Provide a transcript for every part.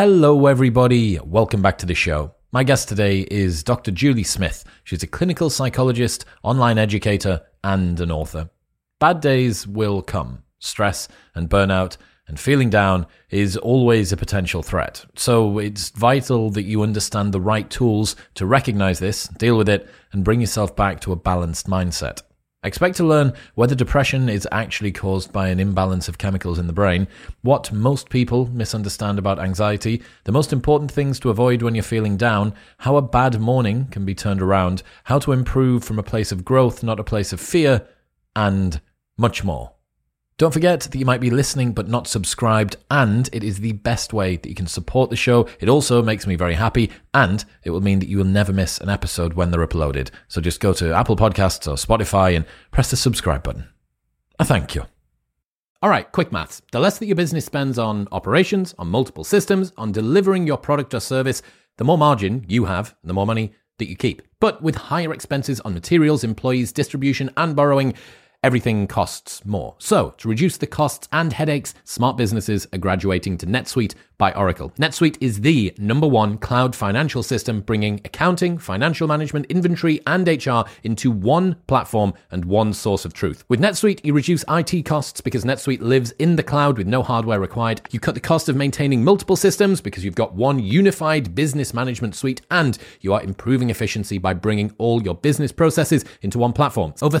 Hello, everybody. Welcome back to the show. My guest today is Dr. Julie Smith. She's a clinical psychologist, online educator, and an author. Bad days will come. Stress and burnout and feeling down is always a potential threat. So it's vital that you understand the right tools to recognize this, deal with it, and bring yourself back to a balanced mindset. Expect to learn whether depression is actually caused by an imbalance of chemicals in the brain, what most people misunderstand about anxiety, the most important things to avoid when you're feeling down, how a bad morning can be turned around, how to improve from a place of growth, not a place of fear, and much more. Don't forget that you might be listening but not subscribed, and it is the best way that you can support the show. It also makes me very happy, and it will mean that you will never miss an episode when they're uploaded. So just go to Apple Podcasts or Spotify and press the subscribe button. I thank you. All right, quick maths. The less that your business spends on operations, on multiple systems, on delivering your product or service, the more margin you have, the more money that you keep. But with higher expenses on materials, employees, distribution, and borrowing, everything costs more. So, to reduce the costs and headaches, smart businesses are graduating to NetSuite by Oracle. NetSuite is the number one cloud financial system, bringing accounting, financial management, inventory, and HR into one platform and one source of truth. With NetSuite, you reduce IT costs because NetSuite lives in the cloud with no hardware required. You cut the cost of maintaining multiple systems because you've got one unified business management suite, and you are improving efficiency by bringing all your business processes into one platform. Over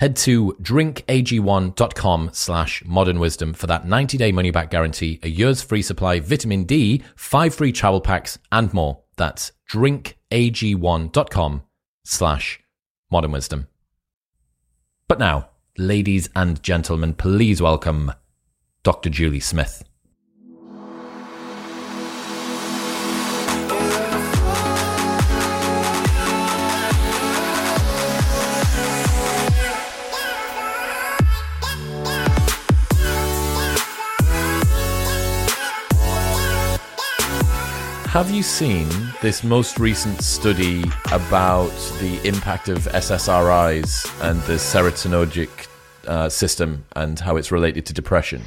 Head to drinkag1.com slash modern wisdom for that 90 day money back guarantee, a year's free supply, vitamin D, five free travel packs, and more. That's drinkag1.com slash modern wisdom. But now, ladies and gentlemen, please welcome Dr. Julie Smith. Have you seen this most recent study about the impact of SSRIs and the serotonergic uh, system and how it's related to depression?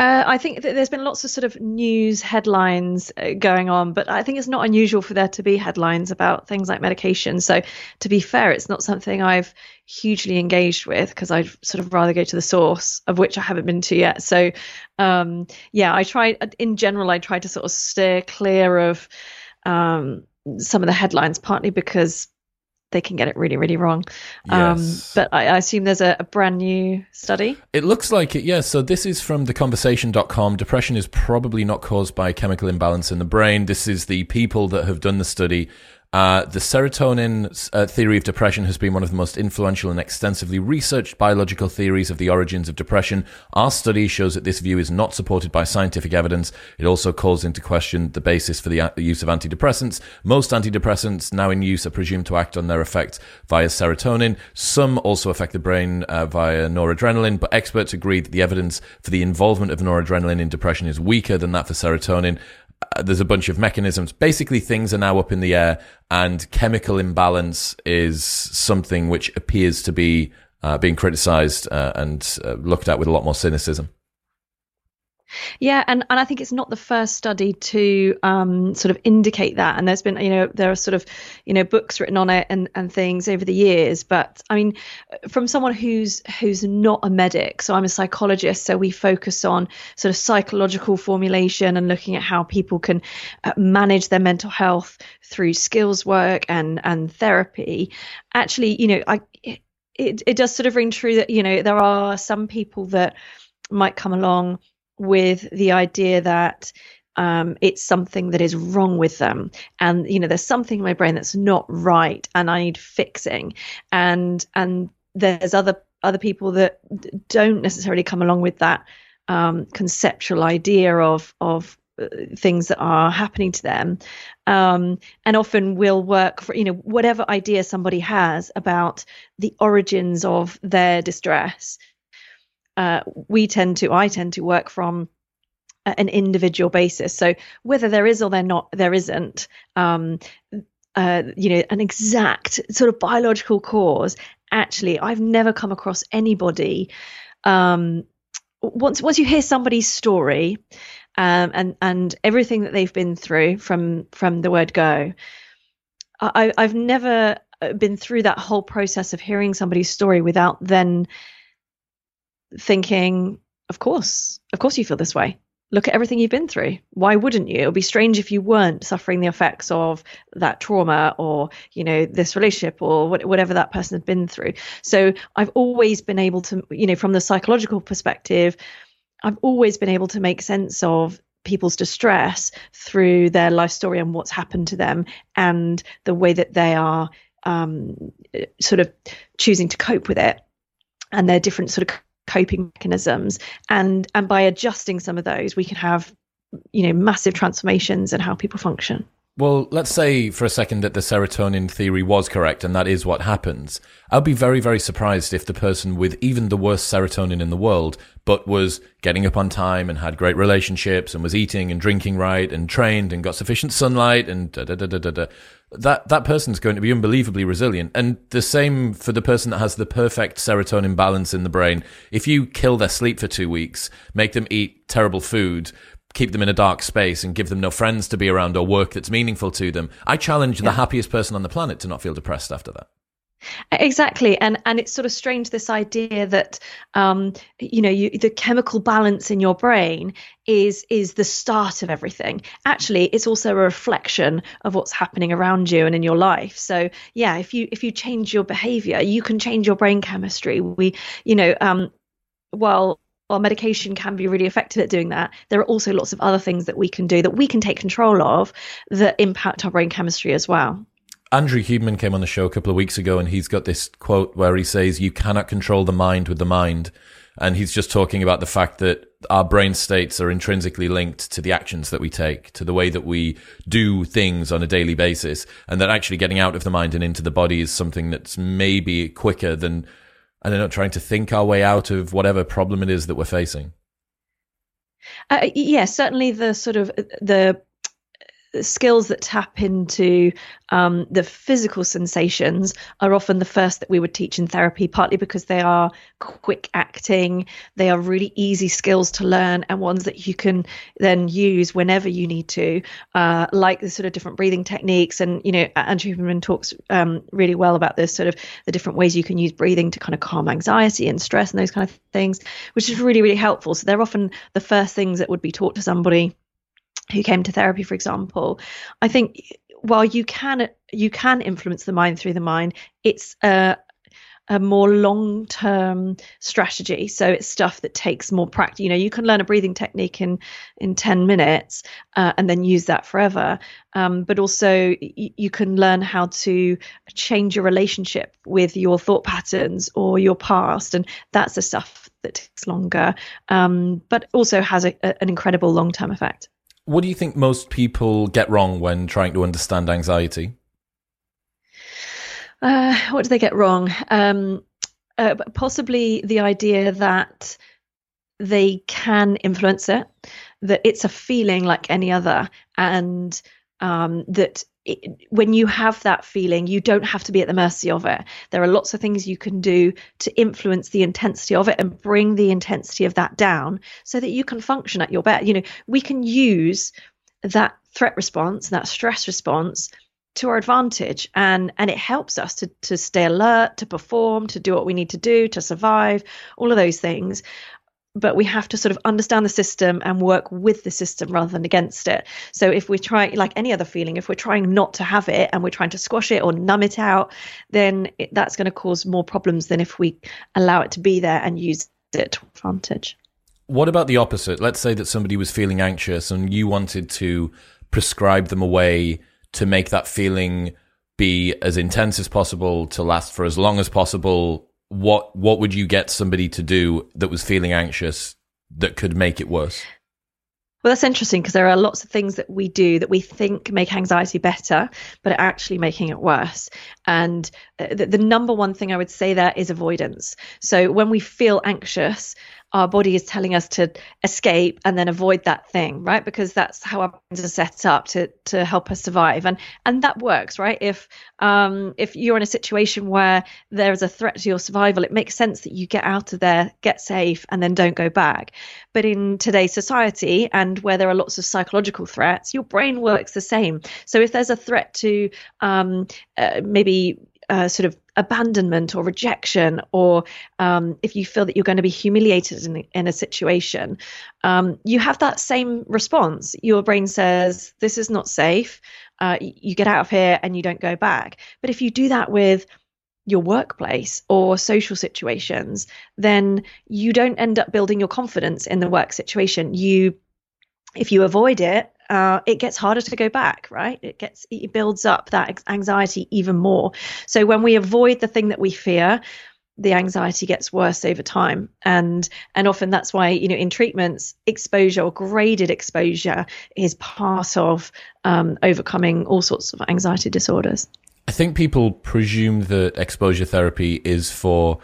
Uh, I think that there's been lots of sort of news headlines uh, going on, but I think it's not unusual for there to be headlines about things like medication. So, to be fair, it's not something I've hugely engaged with because I'd sort of rather go to the source, of which I haven't been to yet. So, um, yeah, I try, in general, I try to sort of steer clear of um, some of the headlines, partly because they can get it really, really wrong. Um, yes. Um, but I, I, assume there's a, a, brand new study. It looks like it, yes. So this is from theconversation.com. Depression is probably not caused by chemical imbalance in the brain. This is the people that have done the study uh, the serotonin uh, theory of depression has been one of the most influential and extensively researched biological theories of the origins of depression. Our study shows that this view is not supported by scientific evidence. It also calls into question the basis for the, uh, the use of antidepressants. Most antidepressants now in use are presumed to act on their effects via serotonin. Some also affect the brain uh, via noradrenaline, but experts agree that the evidence for the involvement of noradrenaline in depression is weaker than that for serotonin. There's a bunch of mechanisms. Basically, things are now up in the air, and chemical imbalance is something which appears to be uh, being criticized uh, and uh, looked at with a lot more cynicism. Yeah, and, and I think it's not the first study to um, sort of indicate that. And there's been, you know, there are sort of, you know, books written on it and, and things over the years. But I mean, from someone who's who's not a medic, so I'm a psychologist, so we focus on sort of psychological formulation and looking at how people can uh, manage their mental health through skills work and and therapy. Actually, you know, I it, it does sort of ring true that you know there are some people that might come along with the idea that um, it's something that is wrong with them. And you know there's something in my brain that's not right and i need fixing. And and there's other other people that don't necessarily come along with that um, conceptual idea of of uh, things that are happening to them. Um, and often will work for you know whatever idea somebody has about the origins of their distress uh, we tend to, I tend to work from an individual basis. So whether there is or there not, there isn't, um, uh, you know, an exact sort of biological cause. Actually, I've never come across anybody. Um, once once you hear somebody's story, um, and and everything that they've been through from from the word go, I, I've never been through that whole process of hearing somebody's story without then thinking, of course, of course you feel this way. Look at everything you've been through. Why wouldn't you? It would be strange if you weren't suffering the effects of that trauma or, you know, this relationship or whatever that person had been through. So I've always been able to, you know, from the psychological perspective, I've always been able to make sense of people's distress through their life story and what's happened to them and the way that they are um, sort of choosing to cope with it and their different sort of coping mechanisms and and by adjusting some of those we can have you know massive transformations in how people function well, let's say for a second that the serotonin theory was correct and that is what happens. I'd be very, very surprised if the person with even the worst serotonin in the world, but was getting up on time and had great relationships and was eating and drinking right and trained and got sufficient sunlight and da da da da da, da that that person's going to be unbelievably resilient. And the same for the person that has the perfect serotonin balance in the brain. If you kill their sleep for two weeks, make them eat terrible food, keep them in a dark space, and give them no friends to be around or work that's meaningful to them, I challenge yeah. the happiest person on the planet to not feel depressed after that. Exactly, and and it's sort of strange this idea that um, you know you, the chemical balance in your brain is is the start of everything. Actually, it's also a reflection of what's happening around you and in your life. So yeah, if you if you change your behavior, you can change your brain chemistry. We you know um, while while medication can be really effective at doing that, there are also lots of other things that we can do that we can take control of that impact our brain chemistry as well. Andrew Huberman came on the show a couple of weeks ago and he's got this quote where he says, You cannot control the mind with the mind. And he's just talking about the fact that our brain states are intrinsically linked to the actions that we take, to the way that we do things on a daily basis. And that actually getting out of the mind and into the body is something that's maybe quicker than, I don't know, trying to think our way out of whatever problem it is that we're facing. Uh, yeah, certainly the sort of the skills that tap into um, the physical sensations are often the first that we would teach in therapy, partly because they are quick acting, they are really easy skills to learn, and ones that you can then use whenever you need to, uh, like the sort of different breathing techniques. And, you know, Andrew Huberman talks um, really well about this sort of the different ways you can use breathing to kind of calm anxiety and stress and those kind of things, which is really, really helpful. So they're often the first things that would be taught to somebody who came to therapy, for example, I think while you can you can influence the mind through the mind, it's a a more long term strategy. So it's stuff that takes more practice. You know, you can learn a breathing technique in in ten minutes uh, and then use that forever. Um, but also, y- you can learn how to change your relationship with your thought patterns or your past, and that's the stuff that takes longer, um, but also has a, a, an incredible long term effect. What do you think most people get wrong when trying to understand anxiety? Uh, what do they get wrong? Um, uh, possibly the idea that they can influence it, that it's a feeling like any other, and um, that it, when you have that feeling, you don't have to be at the mercy of it. There are lots of things you can do to influence the intensity of it and bring the intensity of that down so that you can function at your best. You know, we can use that threat response, that stress response to our advantage and and it helps us to to stay alert to perform to do what we need to do to survive all of those things but we have to sort of understand the system and work with the system rather than against it. So if we try like any other feeling, if we're trying not to have it and we're trying to squash it or numb it out, then it, that's going to cause more problems than if we allow it to be there and use it to advantage. What about the opposite? Let's say that somebody was feeling anxious and you wanted to prescribe them a way to make that feeling be as intense as possible, to last for as long as possible, what what would you get somebody to do that was feeling anxious that could make it worse? Well, that's interesting because there are lots of things that we do that we think make anxiety better, but are actually making it worse. And uh, the, the number one thing I would say there is avoidance. So when we feel anxious, our body is telling us to escape and then avoid that thing right? Because that's how our brains are set up to to help us survive. And and that works right? If um if you're in a situation where there's a threat to your survival it makes sense that you get out of there get safe and then don't go back. But in today's society and where there are lots of psychological threats your brain works the same. So if there's a threat to um uh, maybe uh, sort of abandonment or rejection, or um, if you feel that you're going to be humiliated in, in a situation, um, you have that same response. Your brain says, This is not safe. Uh, you get out of here and you don't go back. But if you do that with your workplace or social situations, then you don't end up building your confidence in the work situation. You if you avoid it uh, it gets harder to go back, right? It gets it builds up that anxiety even more. So when we avoid the thing that we fear, the anxiety gets worse over time and and often that's why you know in treatments exposure or graded exposure is part of um, overcoming all sorts of anxiety disorders i think people presume that exposure therapy is for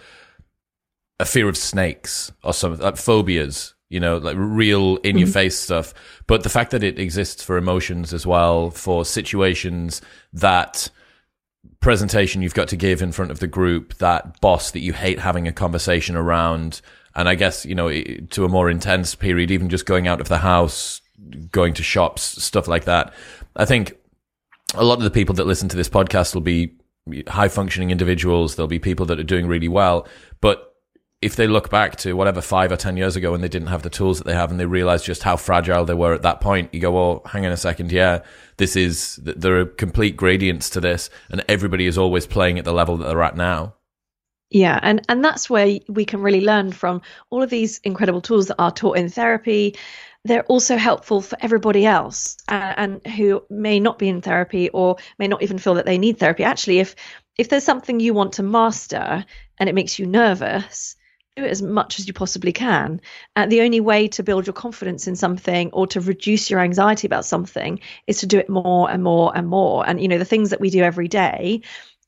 a fear of snakes or some like phobias you know, like real in your mm-hmm. face stuff. But the fact that it exists for emotions as well, for situations that presentation you've got to give in front of the group, that boss that you hate having a conversation around, and I guess, you know, to a more intense period, even just going out of the house, going to shops, stuff like that. I think a lot of the people that listen to this podcast will be high functioning individuals. There'll be people that are doing really well, but if they look back to whatever five or ten years ago when they didn't have the tools that they have and they realize just how fragile they were at that point, you go, well, hang on a second, yeah, this is there are complete gradients to this, and everybody is always playing at the level that they're at now. Yeah, and and that's where we can really learn from all of these incredible tools that are taught in therapy. They're also helpful for everybody else, uh, and who may not be in therapy or may not even feel that they need therapy. Actually, if if there's something you want to master and it makes you nervous, as much as you possibly can. Uh, the only way to build your confidence in something or to reduce your anxiety about something is to do it more and more and more. And you know, the things that we do every day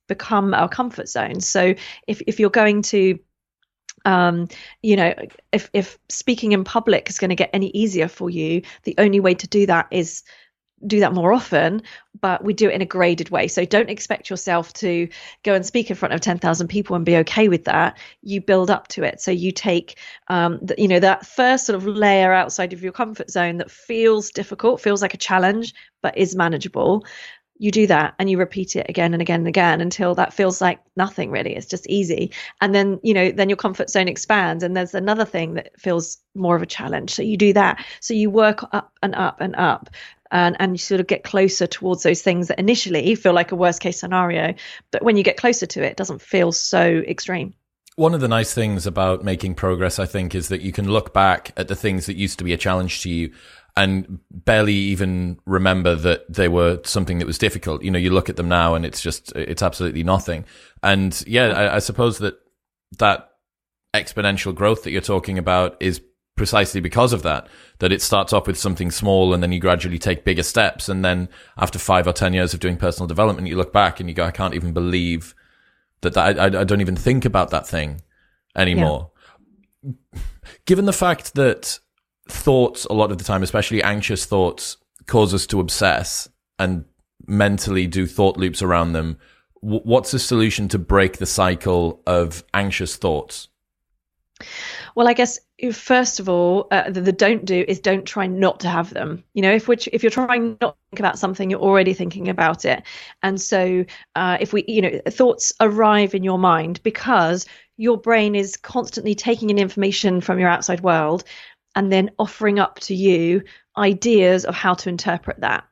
become our comfort zone. So if if you're going to um, you know, if if speaking in public is going to get any easier for you, the only way to do that is do that more often, but we do it in a graded way. So don't expect yourself to go and speak in front of 10,000 people and be okay with that. You build up to it. So you take, um, the, you know, that first sort of layer outside of your comfort zone that feels difficult, feels like a challenge, but is manageable. You do that and you repeat it again and again and again until that feels like nothing really. It's just easy. And then, you know, then your comfort zone expands and there's another thing that feels more of a challenge. So you do that. So you work up and up and up and, and you sort of get closer towards those things that initially feel like a worst case scenario. But when you get closer to it, it doesn't feel so extreme. One of the nice things about making progress, I think, is that you can look back at the things that used to be a challenge to you and barely even remember that they were something that was difficult. You know, you look at them now and it's just, it's absolutely nothing. And yeah, I, I suppose that that exponential growth that you're talking about is precisely because of that that it starts off with something small and then you gradually take bigger steps. And then after five or ten years of doing personal development you look back and you go i can't even believe that, that I, I don't even think about that thing anymore. Yeah. given the fact that thoughts a lot of the time especially anxious thoughts cause us to obsess and mentally do thought loops around them what's the solution to break the cycle of anxious thoughts? Well, I guess first of all, uh, the, the, don't do is don't try not to have them. You know, if which if you're trying not to think about something, you're already thinking about it. And so, uh, if we, you know, thoughts arrive in your mind because your brain is constantly taking in information from your outside world and then offering up to you ideas of how to interpret that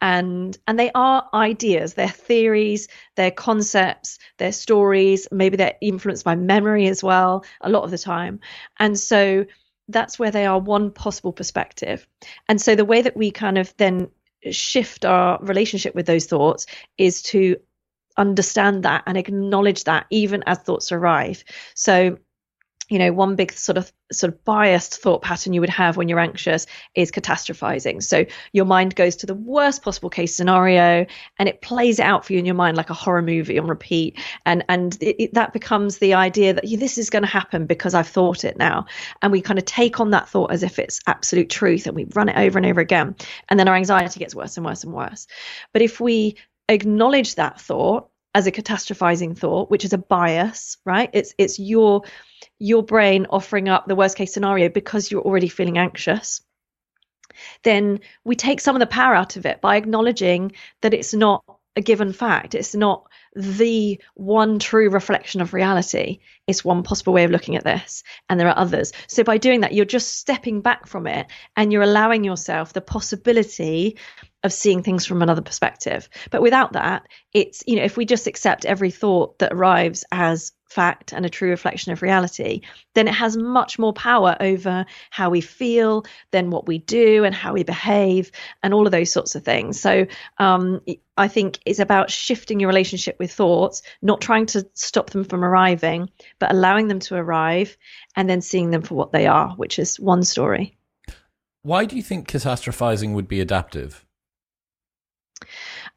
and and they are ideas they're theories they're concepts they're stories maybe they're influenced by memory as well a lot of the time. And so that's where they are one possible perspective. And so the way that we kind of then shift our relationship with those thoughts is to understand that and acknowledge that even as thoughts arrive. So you know one big sort of sort of biased thought pattern you would have when you're anxious is catastrophizing. So your mind goes to the worst possible case scenario and it plays out for you in your mind like a horror movie on repeat. And and it, it, that becomes the idea that this is going to happen because I've thought it now. And we kind of take on that thought as if it's absolute truth and we run it over and over again. And then our anxiety gets worse and worse and worse. But if we acknowledge that thought as a catastrophizing thought which is a bias right? It's it's your your brain offering up the worst case scenario because you're already feeling anxious, then we take some of the power out of it by acknowledging that it's not a given fact. It's not the one true reflection of reality. It's one possible way of looking at this, and there are others. So by doing that, you're just stepping back from it and you're allowing yourself the possibility of seeing things from another perspective. But without that, it's, you know, if we just accept every thought that arrives as fact and a true reflection of reality, then it has much more power over how we feel, then what we do and how we behave, and all of those sorts of things. So um, I think it's about shifting your relationship with thoughts, not trying to stop them from arriving, but allowing them to arrive and then seeing them for what they are, which is one story. Why do you think catastrophizing would be adaptive?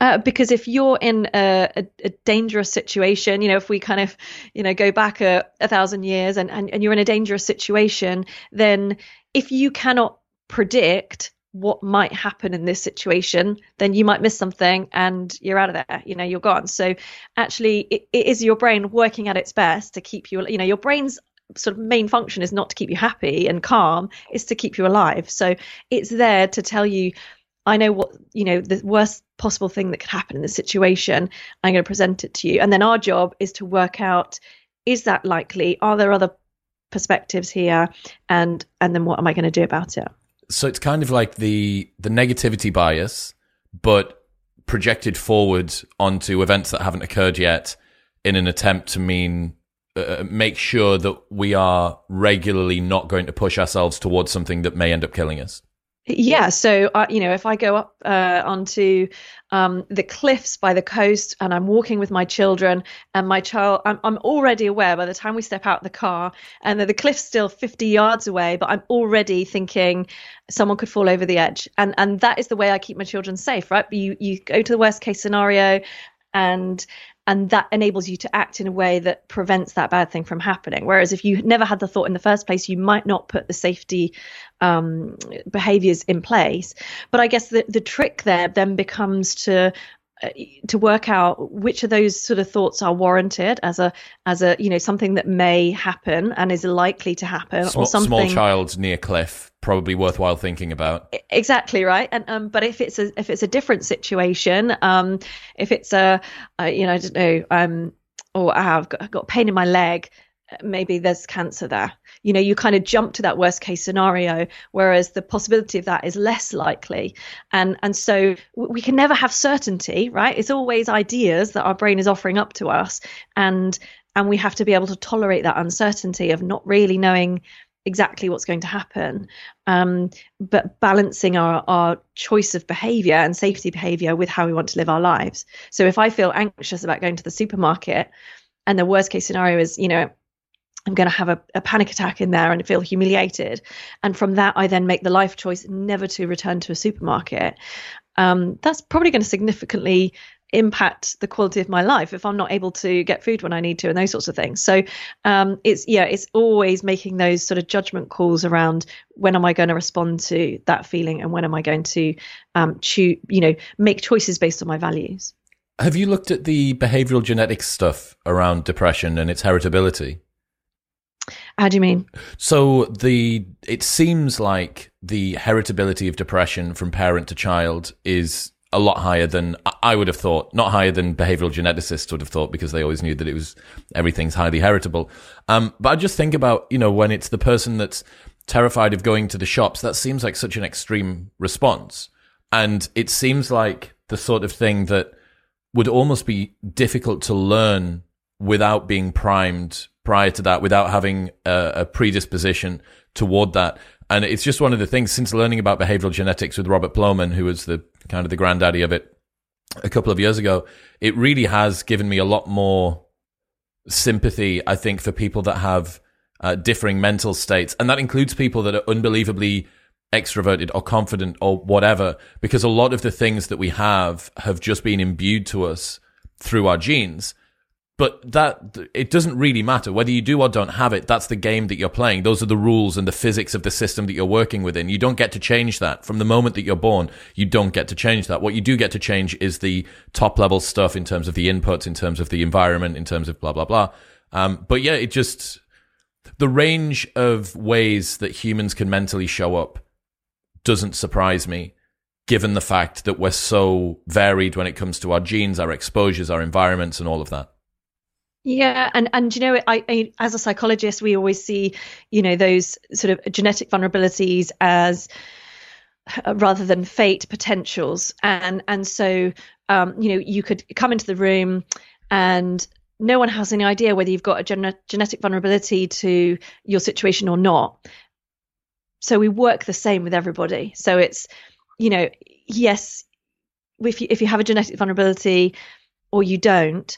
Uh, because if you're in a, a, a, dangerous situation, you know, if we kind of, you know, go back a, a thousand years and, and, and you're in a dangerous situation, then if you cannot predict what might happen in this situation, then you might miss something and you're out of there. You know, you're gone. So actually, it, it is your brain working at its best to keep you, you know, your brain's sort of main function is not to keep you happy and calm, it's to keep you alive. So it's there to tell you I know what, you know, the worst possible thing that could happen in this situation. I'm going to present it to you. And then our job is to work out is that likely? Are there other perspectives here? And and then what am I going to do about it? So it's kind of like the the negativity bias, but projected forward onto events that haven't occurred yet in an attempt to mean uh, uh make sure that we are regularly not going to push ourselves towards something that may end up killing us. Yeah, so uh, you know, if I go up uh, onto um, the cliffs by the coast and I'm walking with my children, and my child, I'm, I'm already aware by the time we step out the car, and the, the cliff's still 50 yards away, but I'm already thinking someone could fall over the edge, and and that is the way I keep my children safe, right? You you go to the worst case scenario, and and that enables you to act in a way that prevents that bad thing from happening. Whereas if you never had the thought in the first place, you might not put the safety um, behaviors in place. But I guess the, the trick there then becomes to to work out which of those sort of thoughts are warranted as a as a you know something that may happen and is likely to happen small, or something small child near cliff probably worthwhile thinking about. Exactly right? And um but if it's a if it's a different situation um if it's a, a you know i don't know um or I've got, I've got pain in my leg maybe there's cancer there you know you kind of jump to that worst case scenario whereas the possibility of that is less likely. And and so we can never have certainty right? It's always ideas that our brain is offering up to us and and we have to be able to tolerate that uncertainty of not really knowing exactly what's going to happen um, but balancing our, our choice of behavior and safety behavior with how we want to live our lives. So if i feel anxious about going to the supermarket and the worst case scenario is you know I'm going to have a, a, panic attack in there and feel humiliated. And from that, I then make the life choice never to return to a supermarket. Um, that's probably going to significantly impact the quality of my life if I'm not able to get food when I need to and those sorts of things. So um, it's yeah, it's always making those sort of judgment calls around when am I going to respond to that feeling and when am I going to um, you know, make choices based on my values. Have you looked at the behavioral genetics stuff around depression and its heritability? How do you mean? So the it seems like the heritability of depression from parent to child is a lot higher than I would have thought. Not higher than behavioral geneticists would have thought because they always knew that it was everything's highly heritable. Um, but I just think about you know when it's the person that's terrified of going to the shops. That seems like such an extreme response, and it seems like the sort of thing that would almost be difficult to learn without being primed prior to that without having a, a, predisposition toward that. And it's just one of the things since learning about behavioral genetics with Robert Plomin, who was the kind of the granddaddy of it a couple of years ago, it really has given me a lot more sympathy, I think, for people that have uh, differing mental states. And that includes people that are unbelievably extroverted or confident or whatever, because a lot of the things that we have have just been imbued to us through our genes. But that it doesn't really matter whether you do or don't have it. That's the game that you're playing. Those are the rules and the physics of the system that you're working within. You don't get to change that from the moment that you're born. You don't get to change that. What you do get to change is the top level stuff in terms of the inputs, in terms of the environment, in terms of blah blah blah. Um, but yeah, it just the range of ways that humans can mentally show up doesn't surprise me given the fact that we're so varied when it comes to our genes, our exposures, our environments, and all of that. Yeah, and and you know, I, I, as a psychologist, we always see, you know, those sort of genetic vulnerabilities as uh, rather than fate potentials, and and so um, you know, you could come into the room and no one has any idea whether you've got a gen- genetic vulnerability to your situation or not. So we work the same with everybody. So it's, you know, yes, if you, if you have a genetic vulnerability or you don't,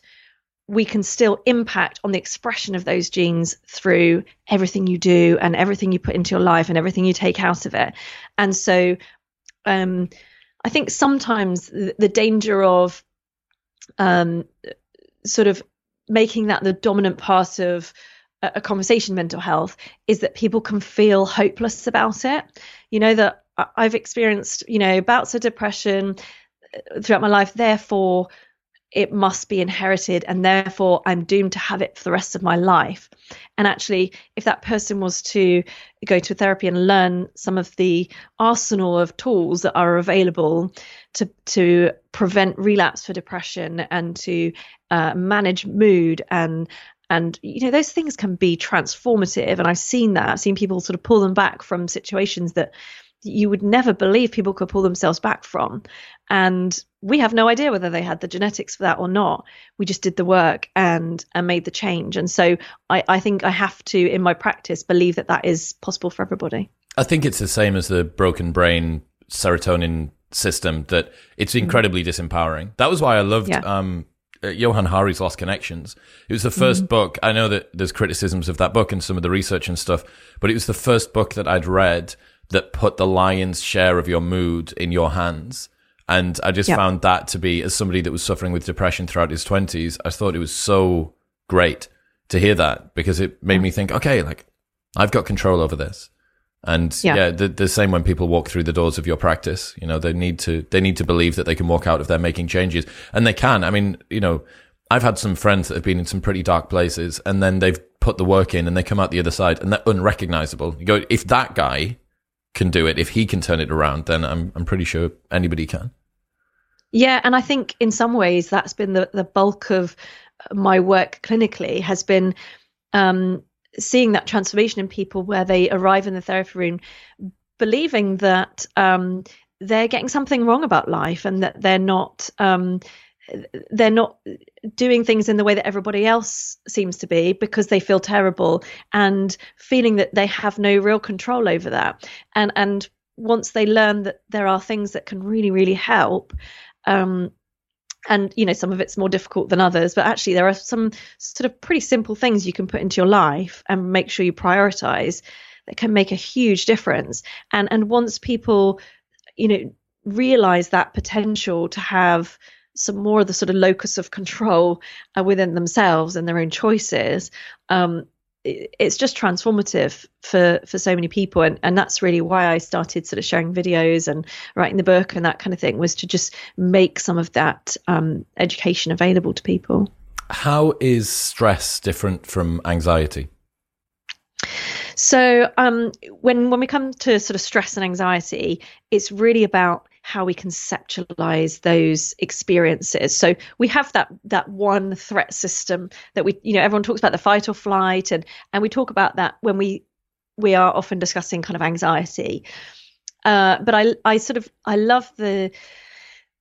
we can still impact on the expression of those genes through everything you do and everything you put into your life and everything you take out of it. And so um, I think sometimes the, danger of um, sort of making that the dominant part of a, a conversation mental health is that people can feel hopeless about it. You know, that I've experienced, you know, bouts of depression uh, throughout my life, therefore it must be inherited and therefore I'm doomed to have it for the rest of my life. And actually, if that person was to go to therapy and learn some of the arsenal of tools that are available to to prevent relapse for depression and to uh, manage mood and and you know those things can be transformative and i've seen that i've seen people sort of pull them back from situations that you would never believe people could pull themselves back from. And we have no idea whether they had the genetics for that or not. We just did the work and and made the change. And so I, I think I have to, in my practice, believe that that is possible for everybody. I think it's the same as the broken brain serotonin system that it's mm. incredibly mm. disempowering. That was why I loved yeah. um, uh, Johann Hari's Lost Connections. It was the 1st mm book. I know that there's criticisms of that book and some of the research and stuff, but it was the first book that I'd read that put the lion's share of your mood in your hands And I just Yeah. found that to be, as somebody that was suffering with depression throughout his 20s, I thought it was so great to hear that because it made me think, okay, like I've got control over this. And yeah, Yeah. the, the same when people walk through the doors of your practice, you know, they need to, they need to believe that they can walk out if they're making changes and they can. I mean, you know, I've had some friends that have been in some pretty dark places and then they've put the work in and they come out the other side and they're unrecognizable. You go, if that guy can do it, if he can turn it around, then I'm, I'm pretty sure anybody can. Yeah, and I think in some ways that's been the, the bulk of my work clinically has been um, seeing that transformation in people where they arrive in the therapy room believing that um, they're getting something wrong about life and that they're not um, they're not doing things in the way that everybody else seems to be because they feel terrible and feeling that they have no real control over that. And and once they learn that there are things that can really really help um, and you know some of it's more difficult than others but actually there are some sort of pretty simple things you can put into your life and make sure you prioritize that can make a huge difference. And and once people you know realize that potential to have some more of the sort of locus of control uh, within themselves and their own choices um it- it's just transformative for for so many people and and that's really why I started sort of sharing videos and writing the book and that kind of thing was to just make some of that um, education available to people. How is stress different from anxiety? So um, when when we come to sort of stress and anxiety, it's really about how we conceptualize those experiences. So we have that that one threat system that we you know everyone talks about the fight or flight and and we talk about that when we we are often discussing kind of anxiety. Uh, but I I sort of I love the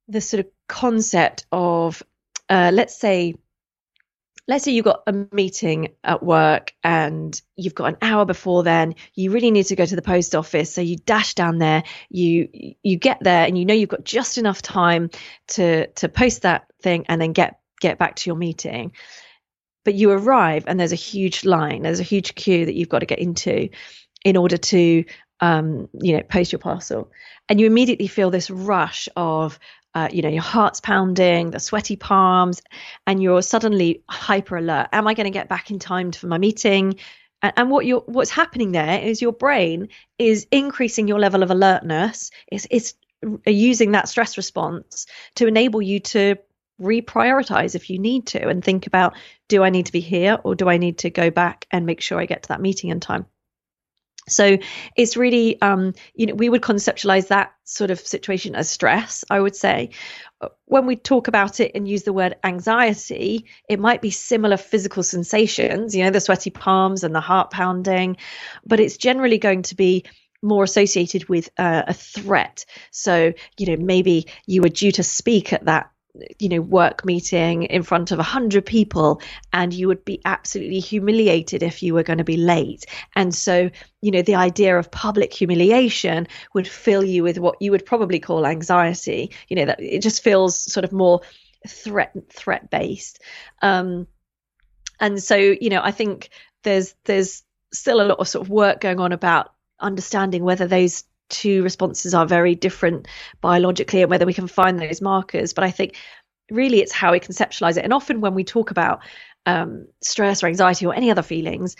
the sort of concept of uh, let's say let's say you've got a meeting at work and you've got an hour before then you really need to go to the post office. So you dash down there you you get there and you know you've got just enough time to to post that thing and then get get back to your meeting. But you arrive and there's a huge line there's a huge queue that you've got to get into in order to um, you know post your parcel. And you immediately feel this rush of uh, you know your heart's pounding the sweaty palms and you're suddenly hyper alert. Am i going to get back in time for my meeting? And, and what you're what's happening there is your brain is increasing your level of alertness. It's, it's using that stress response to enable you to reprioritize if you need to and think about do i need to be here or do i need to go back and make sure i get to that meeting in time so it's really, um, you know, we would conceptualize that sort of situation as stress, I would say. When we talk about it and use the word anxiety, it might be similar physical sensations, you know, the sweaty palms and the heart pounding, but it's generally going to be more associated with uh, a threat. So, you know, maybe you were due to speak at that you know work meeting in front of a hundred people and you would be absolutely humiliated if you were going to be late. And so you know the idea of public humiliation would fill you with what you would probably call anxiety you know that it just feels sort of more threat threat based um and so you know i think there's there's still a lot of sort of work going on about understanding whether those two responses are very different biologically and whether we can find those markers. But I think really it's how we conceptualize it. And often when we talk about um, stress or anxiety or any other feelings,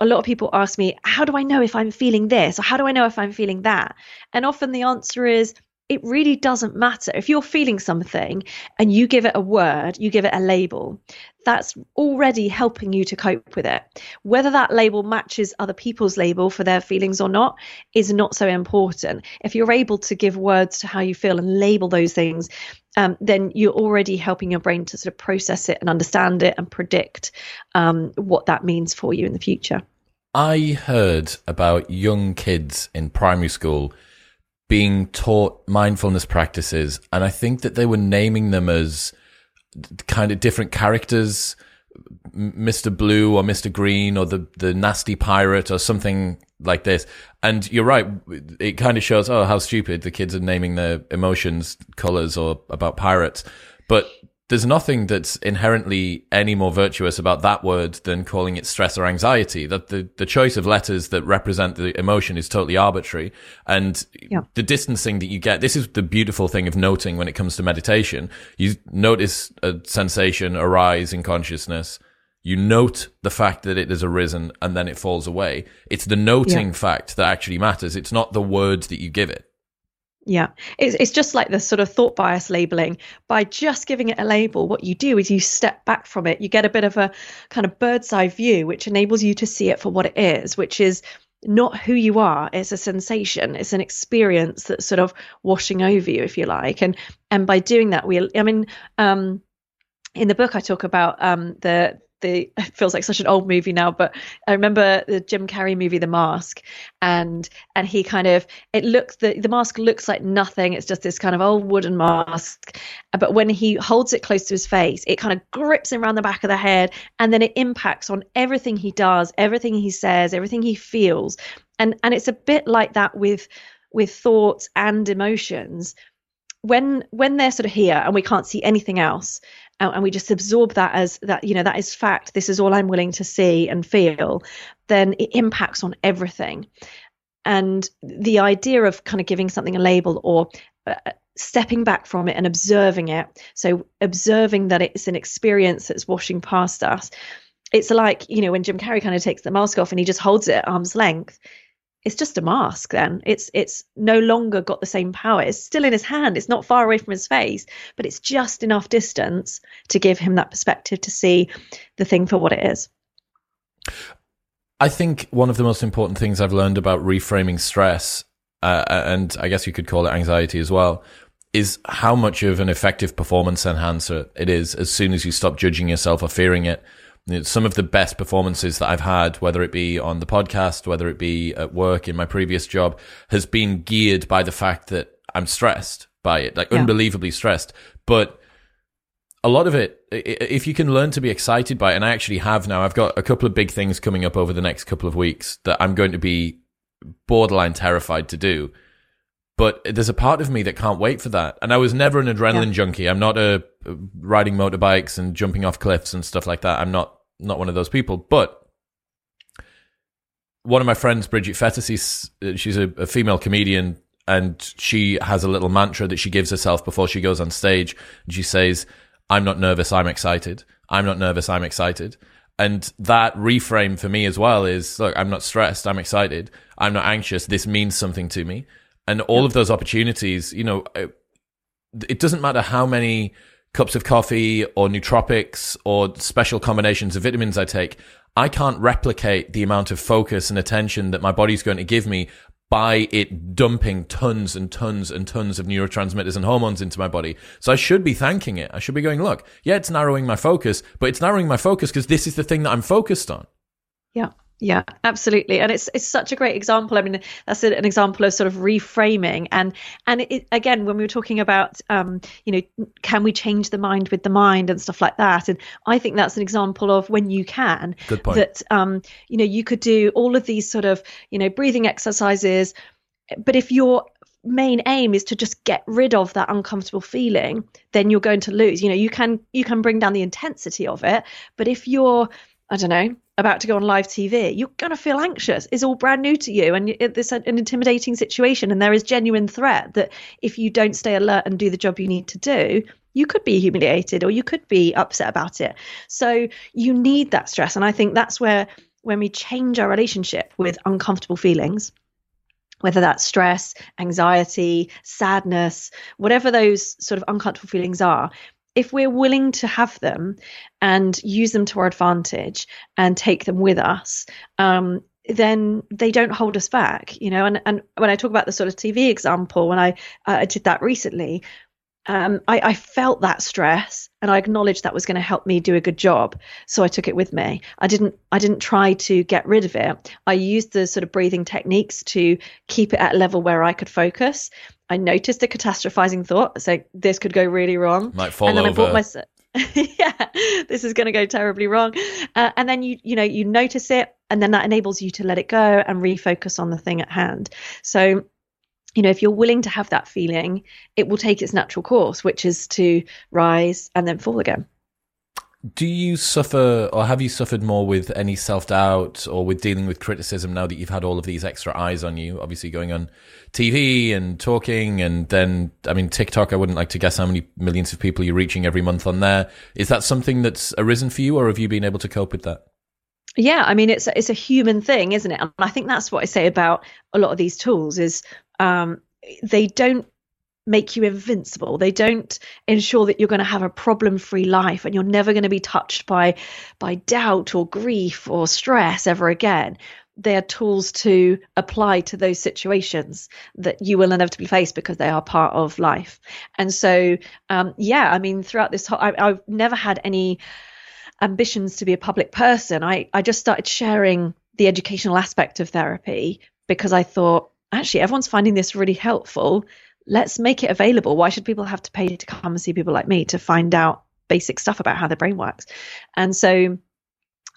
a lot of people ask me, How do I know if I'm feeling this? Or how do I know if I'm feeling that? And often the answer is, it really doesn't matter. If you're feeling something and you give it a word, you give it a label, that's already helping you to cope with it. Whether that label matches other people's label for their feelings or not is not so important. If you're able to give words to how you feel and label those things, um, then you're already helping your brain to sort of process it and understand it and predict um, what that means for you in the future. I heard about young kids in primary school being taught mindfulness practices, and I think that they were naming them as kind of different characters, Mr. Blue or Mr. Green or the, the nasty pirate or something like this. And you're right. It kind of shows, oh, how stupid the kids are naming their emotions colors or about pirates. But there's nothing that's inherently any more virtuous about that word than calling it stress or anxiety. That the, the choice of letters that represent the emotion is totally arbitrary. And yeah. the distancing that you get, this is the beautiful thing of noting when it comes to meditation. You notice a sensation arise in consciousness. You note the fact that it has arisen and then it falls away. It's the noting yeah. fact that actually matters. It's not the words that you give it. Yeah, it's, it's just like the sort of thought bias labeling. By just giving it a label, what you do is you step back from it. You get a bit of a kind of bird's eye view, which enables you to see it for what it is, which is not who you are. It's a sensation. It's an experience that's sort of washing over you, if you like. And and by doing that, we, I mean, um, in the book, I talk about um, the the it feels like such an old movie now but i remember the jim carrey movie the mask and and he kind of it looks the, the mask looks like nothing. It's just this kind of old wooden mask. But when he holds it close to his face it kind of grips him around the back of the head and then it impacts on everything he does everything he says everything he feels. And and it's a bit like that with with thoughts and emotions. When when they're sort of here and we can't see anything else and we just absorb that as that you know that is fact. This is all i'm willing to see and feel then it impacts on everything. And the idea of kind of giving something a label or uh, stepping back from it and observing it so observing that it's an experience that's washing past us it's like you know when jim carrey kind of takes the mask off and he just holds it at arm's length it's just a mask then. It's it's no longer got the same power. It's still in his hand. It's not far away from his face but it's just enough distance to give him that perspective to see the thing for what it is. I think one of the most important things i've learned about reframing stress uh, and i guess you could call it anxiety as well is how much of an effective performance enhancer it is as soon as you stop judging yourself or fearing it some of the best performances that I've had, whether it be on the podcast, whether it be at work in my previous job, has been geared by the fact that I'm stressed by it, like yeah. unbelievably stressed. But a lot of it, if you can learn to be excited by it, and I actually have now, I've got a couple of big things coming up over the next couple of weeks that I'm going to be borderline terrified to do. But there's a part of me that can't wait for that. And I was never an adrenaline yeah. junkie. I'm not a uh, riding motorbikes and jumping off cliffs and stuff like that. I'm not not one of those people. But one of my friends, Bridget Phetasy, uh, she's a, a female comedian, and she has a little mantra that she gives herself before she goes on stage. And she says, "I'm not nervous. I'm excited. I'm not nervous. I'm excited." And that reframe for me as well is, look, I'm not stressed. I'm excited. I'm not anxious. This means something to me. And all of those opportunities, you know, it, it doesn't matter how many cups of coffee or nootropics or special combinations of vitamins I take, I can't replicate the amount of focus and attention that my body's going to give me by it dumping tons and tons and tons of neurotransmitters and hormones into my body. So I should be thanking it. I should be going, look, yeah, it's narrowing my focus, but it's narrowing my focus because this is the thing that I'm focused on. Yeah. Yeah, absolutely, and it's it's such a great example. I mean, that's an example of sort of reframing, and and it, again, when we were talking about, um, you know, can we change the mind with the mind and stuff like that, and I think that's an example of when you can. Good point. That um, you know, you could do all of these sort of you know breathing exercises, but if your main aim is to just get rid of that uncomfortable feeling then you're going to lose you know you can you can bring down the intensity of it but if you're I don't know, about to go on live TV, you're going to feel anxious. It's all brand new to you, and it's uh, an intimidating situation. And there is genuine threat that if you don't stay alert and do the job you need to do, you could be humiliated or you could be upset about it. So you need that stress, and I think that's where when we change our relationship with uncomfortable feelings, whether that's stress, anxiety, sadness, whatever those sort of uncomfortable feelings are, if we're willing to have them and use them to our advantage and take them with us, um, then they don't hold us back, you know. And and when I talk about the sort of TV example, when I uh, I did that recently, um, I, I, felt that stress and I acknowledged that was going to help me do a good job. So I took it with me. I didn't I didn't try to get rid of it. I used the sort of breathing techniques to keep it at a level where I could focus. I noticed a catastrophizing thought, so this could go really wrong. Might fall and then over. I bought myself. yeah, this is going to go terribly wrong. Uh, and then you you know you notice it, and then that enables you to let it go and refocus on the thing at hand. So you know, if you're willing to have that feeling, it will take its natural course, which is to rise and then fall again. Do you suffer or have you suffered more with any self doubt or with dealing with criticism now that you've had all of these extra eyes on you? Obviously, going on TV and talking, and then, I mean, TikTok, I wouldn't like to guess how many millions of people you're reaching every month on there. Is that something that's arisen for you, or have you been able to cope with that? Yeah, I mean, it's it's a human thing, isn't it? And I think that's what I say about a lot of these tools is um, they don't make you invincible. They don't ensure that you're going to have a problem-free life and you're never going to be touched by by doubt or grief or stress ever again. They are tools to apply to those situations that you will inevitably face because they are part of life. And so, um, yeah, I mean, throughout this whole, I, I've never had any ambitions to be a public person. I, I just started sharing the educational aspect of therapy because I thought actually everyone's finding this really helpful. Let's make it available. Why should people have to pay to come and see people like me to find out basic stuff about how their brain works? And so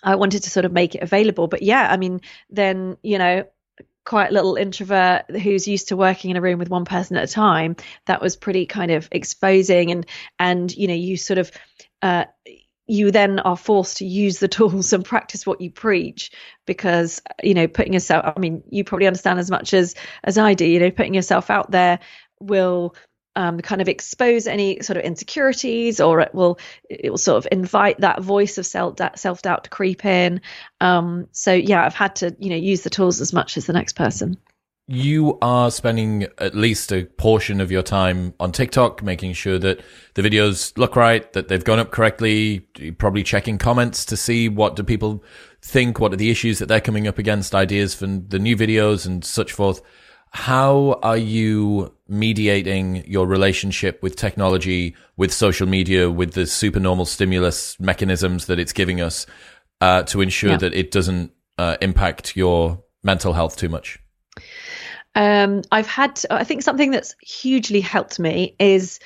I wanted to sort of make it available. But yeah, I mean, then, you know, quite a little introvert who's used to working in a room with one person at a time that was pretty kind of exposing and and you know you sort of uh you then are forced to use the tools and practice what you preach because you know putting yourself i mean you probably understand as much as as i do you know putting yourself out there will um, kind of expose any sort of insecurities or it will it will sort of invite that voice of self self doubt to creep in um, so yeah i've had to you know use the tools as much as the next person you are spending at least a portion of your time on TikTok, making sure that the videos look right, that they've gone up correctly, you probably checking comments to see what do people think, what are the issues that they're coming up against, ideas for the new videos and such forth. How are you mediating your relationship with technology, with social media, with the supernormal stimulus mechanisms that it's giving us uh, to ensure yeah. that it doesn't uh, impact your mental health too much? Um, I've had, I think something that's hugely helped me is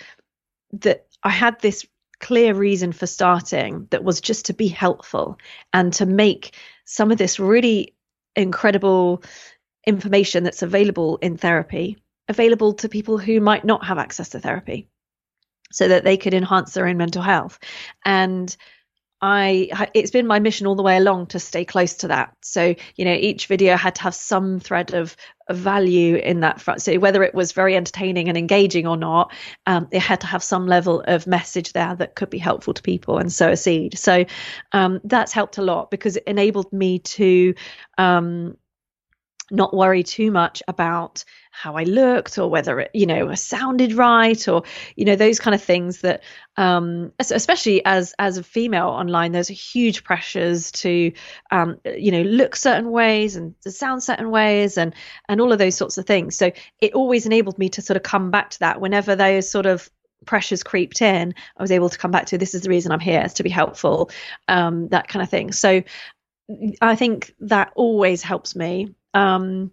that I had this clear reason for starting that was just to be helpful and to make some of this really incredible information that's available in therapy available to people who might not have access to therapy so that they could enhance their own mental health. And I it's been my mission all the way along to stay close to that. So you know, each video had to have some thread of, of value in that front. So whether it was very entertaining and engaging or not, um, it had to have some level of message there that could be helpful to people and sow a seed. So um, that's helped a lot because it enabled me to um, not worry too much about how I looked or whether it, you know, I sounded right or, you know, those kind of things that, um, especially as, as a female online, there's huge pressures to, um, you know, look certain ways and sound certain ways and, and all of those sorts of things. So it always enabled me to sort of come back to that whenever those sort of pressures creeped in, I was able to come back to this is the reason I'm here, is to be helpful, um, that kind of thing. So I think that always helps me um,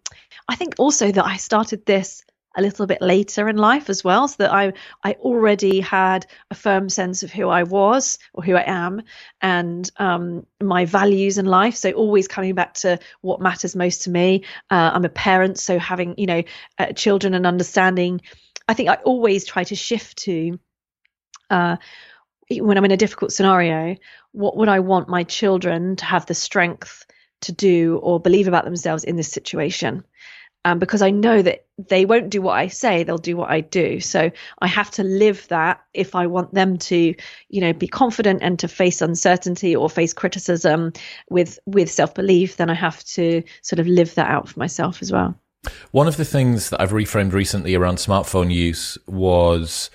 I think also that I started this a little bit later in life as well, so that I I already had a firm sense of who I was or who I am and um, my values in life. So always coming back to what matters most to me. Uh, I'm a parent, so having you know uh, children and understanding. I think I always try to shift to. Uh, when I'm in a difficult scenario, what would I want my children to have the strength to do or believe about themselves in this situation. Um, because I know that they won't do what I say, they'll do what I do. So I have to live that if I want them to, you know, be confident and to face uncertainty or face criticism with with self belief. Then I have to sort of live that out for myself as well. One of the things that I've reframed recently around smartphone use was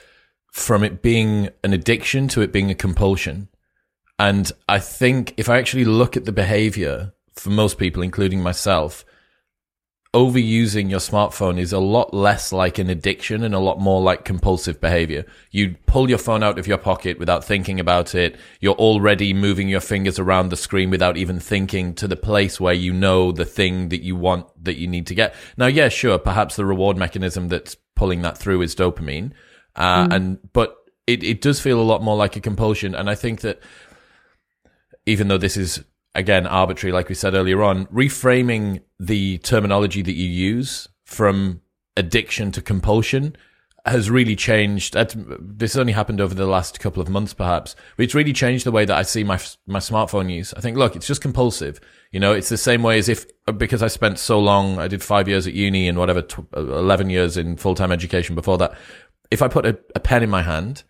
from it being an addiction to it being a compulsion. And I think if I actually look at the behavior for most people, including myself, overusing your smartphone is a lot less like an addiction and a lot more like compulsive behavior. You pull your phone out of your pocket without thinking about it. You're already moving your fingers around the screen without even thinking to the place where you know the thing that you want that you need to get. Now, yeah, sure, perhaps the reward mechanism that's pulling that through is dopamine. Uh, mm. and, but it, it does feel a lot more like a compulsion. And I think that even though this is again, arbitrary, like we said earlier on, reframing the terminology that you use from addiction to compulsion has really changed. This only happened over the last couple of months, perhaps, but it's really changed the way that I see my my smartphone use. I think, look, it's just compulsive. You know, it's the same way as if because I spent so long, I did five years at uni and whatever, uh, eleven years in full time education before that. If I put a, a pen in my hand,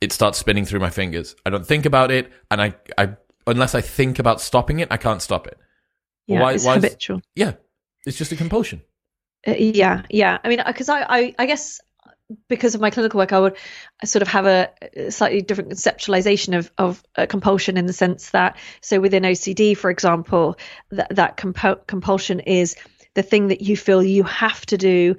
it starts spinning through my fingers. I don't think about it, and I, I unless I think about stopping it, I can't stop it. Yeah, why, it's why habitual. Is, yeah, it's just a compulsion. Uh, yeah, yeah. I mean, because I, I, I guess because of my clinical work, I would sort of have a slightly different conceptualization of of compulsion in the sense that, so within OCD, for example, that that comp- compulsion is the thing that you feel you have to do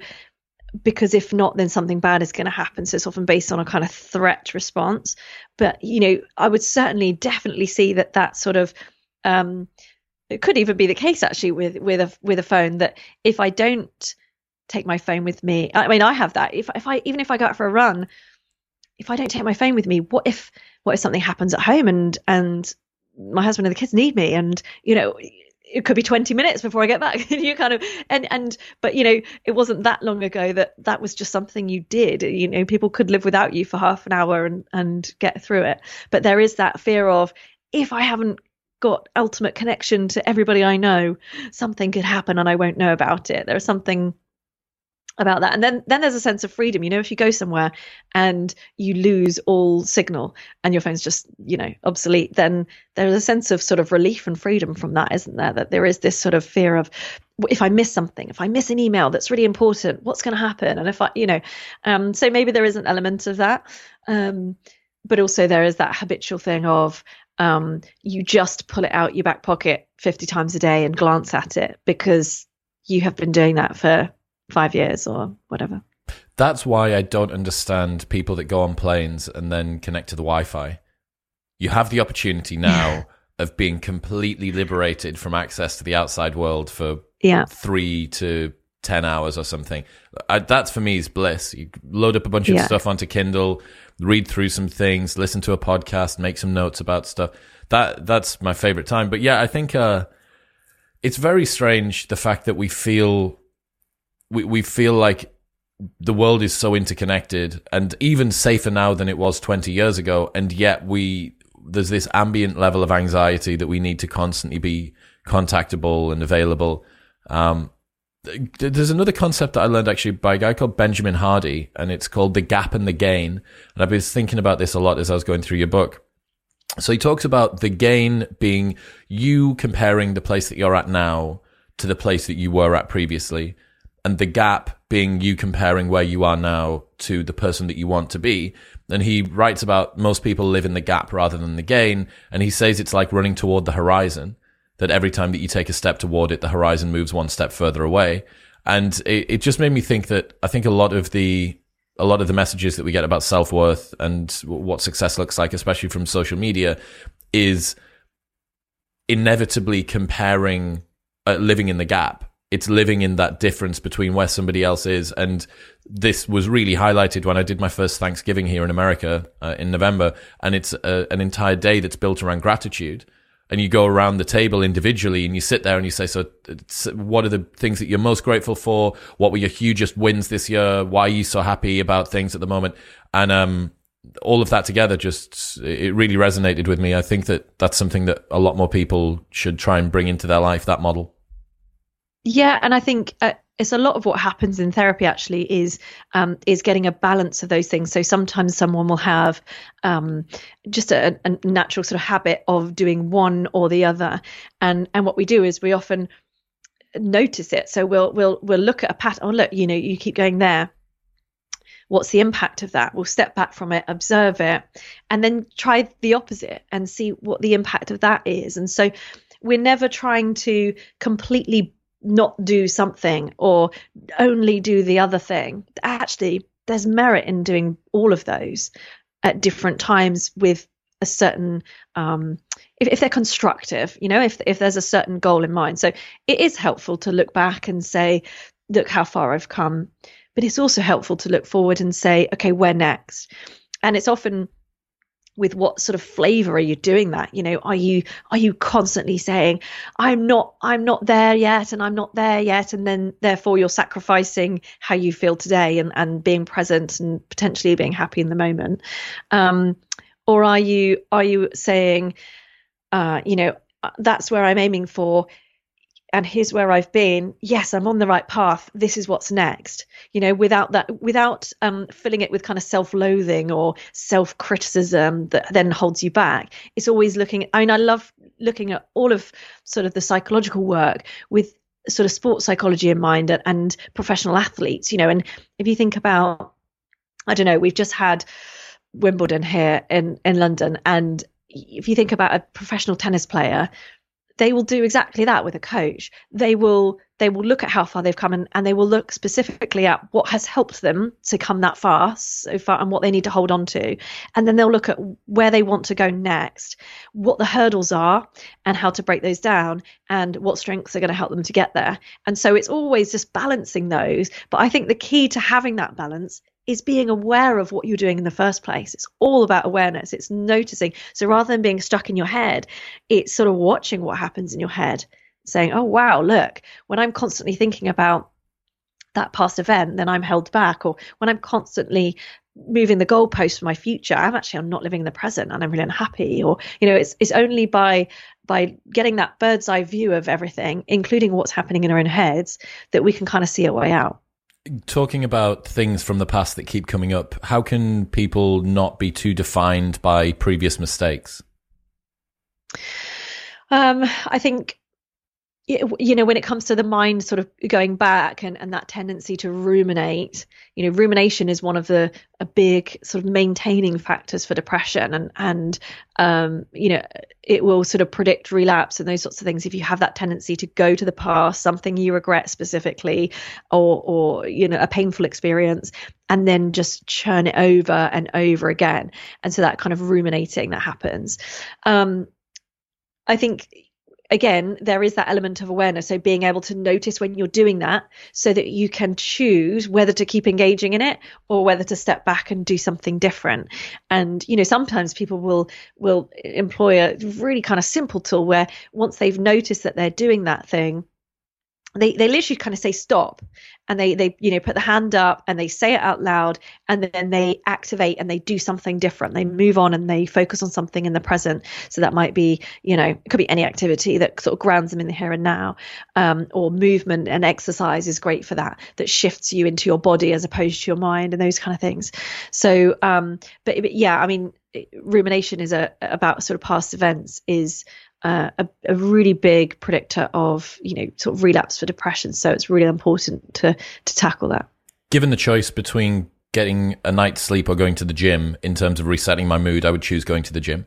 because if not, then something bad is going to happen. So it's often based on a kind of threat response. But you know, I would certainly definitely see that that sort of um, it could even be the case actually with with a with a phone that if I don't take my phone with me. I mean, I have that. If if I even if I go out for a run, if I don't take my phone with me, what if what if something happens at home and and my husband and the kids need me and you know it could be 20 minutes before I get back. you kind of and and but you know it wasn't that long ago that that was just something you did. You know people could live without you for half an hour and and get through it. But there is that fear of if I haven't got ultimate connection to everybody I know, something could happen and I won't know about it. There's something about that. And then then there's a sense of freedom you know if you go somewhere and you lose all signal and your phone's just you know obsolete then there's a sense of sort of relief and freedom from that isn't there? That there is this sort of fear of if i miss something if i miss an email that's really important what's going to happen? And if i you know um so maybe there is an element of that um but also there is that habitual thing of um you just pull it out your back pocket 50 times a day and glance at it because you have been doing that for five years or whatever. That's why I don't understand people that go on planes and then connect to the Wi Fi. You have the opportunity now of being completely liberated from access to the outside world for yeah. three to 10 hours or something. I, that's for me is bliss. You load up a bunch of yeah. stuff onto Kindle, read through some things, listen to a podcast, make some notes about stuff. That That's my favorite time. But yeah, I think uh, it's very strange the fact that we feel we we feel like the world is so interconnected and even safer now than it was 20 years ago and yet we there's this ambient level of anxiety that we need to constantly be contactable and available um, there's another concept that I learned actually by a guy called Benjamin Hardy, and it's called the gap and the gain. And I've been thinking about this a lot as I was going through your book. So he talks about the gain being you comparing the place that you're at now to the place that you were at previously and the gap being you comparing where you are now to the person that you want to be. And he writes about most people live in the gap rather than the gain. And he says it's like running toward the horizon, that every time that you take a step toward it, the horizon moves one step further away. And it, it just made me think that I think a lot of the, a lot of the messages that we get about self worth and what success looks like, especially from social media, is inevitably comparing, uh, living in the gap it's living in that difference between where somebody else is. And this was really highlighted when I did my first Thanksgiving here in America uh, in November. And it's a, an entire day that's built around gratitude. And you go around the table individually and you sit there and you say, so what are the things that you're most grateful for? What were your hugest wins this year? Why are you so happy about things at the moment? And, um, all of that together just it really resonated with me. I think that that's something that a lot more people should try and bring into their life that model. Yeah, and I think uh, it's a lot of what happens in therapy actually is um, is getting a balance of those things. So sometimes someone will have um, just a, a, natural sort of habit of doing one or the other, and and what we do is we often notice it. So we'll we'll we'll look at a pattern. Oh look, you know, you keep going there. What's the impact of that? We'll step back from it, observe it, and then try the opposite and see what the impact of that is. And so we're never trying to completely not do something or only do the other thing. Actually, there's merit in doing all of those at different times with a certain um, if, if they're constructive you know if if there's a certain goal in mind. So it is helpful to look back and say look how far i've come. But it's also helpful to look forward and say okay where next? And it's often with what sort of flavor are you doing that? You know are you are you constantly saying i'm not i'm not there yet and i'm not there yet and then therefore you're sacrificing how you feel today and and being present and potentially being happy in the moment. Um or are you are you saying uh you know that's where i'm aiming for and here's where I've been. Yes, I'm on the right path. This is what's next. You know, without that, without um, filling it with kind of self-loathing or self-criticism that then holds you back. It's always looking. I mean, I love looking at all of sort of the psychological work with sort of sports psychology in mind and, and professional athletes. You know, and if you think about, I don't know, we've just had Wimbledon here in in London, and if you think about a professional tennis player they will do exactly that with a coach. They will they will look at how far they've come and, and they will look specifically at what has helped them to come that far so far and what they need to hold on to. And then they'll look at where they want to go next what the hurdles are and how to break those down and what strengths are going to help them to get there. And so it's always just balancing those. But i think the key to having that balance is being aware of what you're doing in the first place. It's all about awareness. It's noticing. So rather than being stuck in your head, it's sort of watching what happens in your head, saying, oh, wow, look, when I'm constantly thinking about that past event, then I'm held back. Or when I'm constantly moving the goalpost for my future, I'm actually I'm not living in the present and I'm really unhappy. Or, you know, it's it's only by by getting that bird's eye view of everything, including what's happening in our own heads, that we can kind of see a way out talking about things from the past that keep coming up, how can people not be too defined by previous mistakes? Um, I think you know when it comes to the mind sort of going back and, and that tendency to ruminate you know rumination is one of the a big sort of maintaining factors for depression and and um, you know it will sort of predict relapse and those sorts of things. If you have that tendency to go to the past something you regret specifically or or you know a painful experience and then just churn it over and over again. And so that kind of ruminating that happens. Um, I think again, there is that element of awareness. So being able to notice when you're doing that so that you can choose whether to keep engaging in it or whether to step back and do something different. And, you know, sometimes people will, will employ a really kind of simple tool where once they've noticed that they're doing that thing, they they literally kind of say stop and they they you know put the hand up and they say it out loud and then they activate and they do something different. They move on and they focus on something in the present. So that might be you know it could be any activity that sort of grounds them in the here and now um, or movement and exercise is great for that that shifts you into your body as opposed to your mind and those kind of things. So um but, but yeah i mean rumination is a about sort of past events is uh, a, a, really big predictor of you know sort of relapse for depression. So it's really important to to tackle that. Given the choice between getting a night's sleep or going to the gym in terms of resetting my mood, I would choose going to the gym.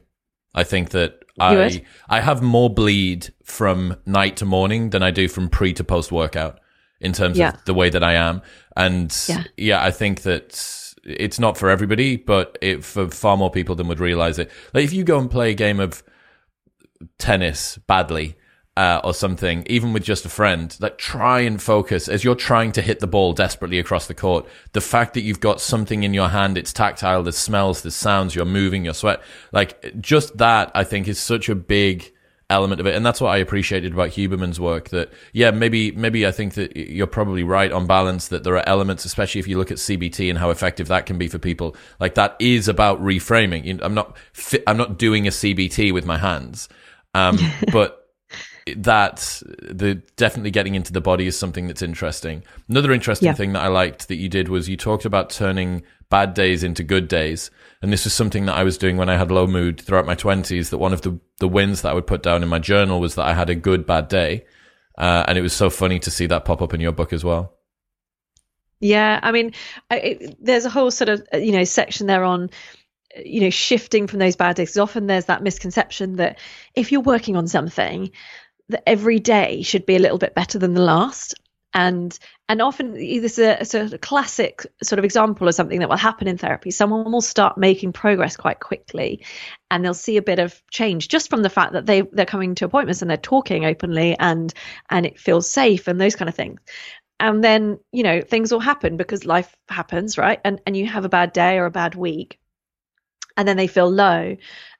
I think that I I have more bleed from night to morning than I do from pre to post workout in terms yeah. of the way that I am. And yeah. yeah, I think that it's not for everybody, but it for far more people than would realize it. Like if you go and play a game of tennis badly uh, or something, even with just a friend, like try and focus as you're trying to hit the ball desperately across the court. The fact that you've got something in your hand, it's tactile, there's smells, there's sounds, you're moving, your sweat, like just that, I think is such a big element of it. And that's what I appreciated about Huberman's work that, yeah, maybe, maybe I think that you're probably right on balance that there are elements, especially if you look at CBT and how effective that can be for people. Like that is about reframing. I'm not, I'm not doing a CBT with my hands. Um, but that the definitely getting into the body is something that's interesting. Another interesting yeah. thing that I liked that you did was you talked about turning bad days into good days. And this was something that I was doing when I had low mood throughout my twenties, that one of the, the wins that I would put down in my journal was that I had a good bad day. Uh, and it was so funny to see that pop up in your book as well. Yeah, I mean, I, it, there's a whole sort of you know section there on you know shifting from those bad days often there's that misconception that if you're working on something that every day should be a little bit better than the last. And and often this is a, sort of classic sort of example of something that will happen in therapy. Someone will start making progress quite quickly and they'll see a bit of change just from the fact that they they're coming to appointments and they're talking openly and and it feels safe and those kind of things. And then you know things will happen because life happens right? And and you have a bad day or a bad week and then they feel low.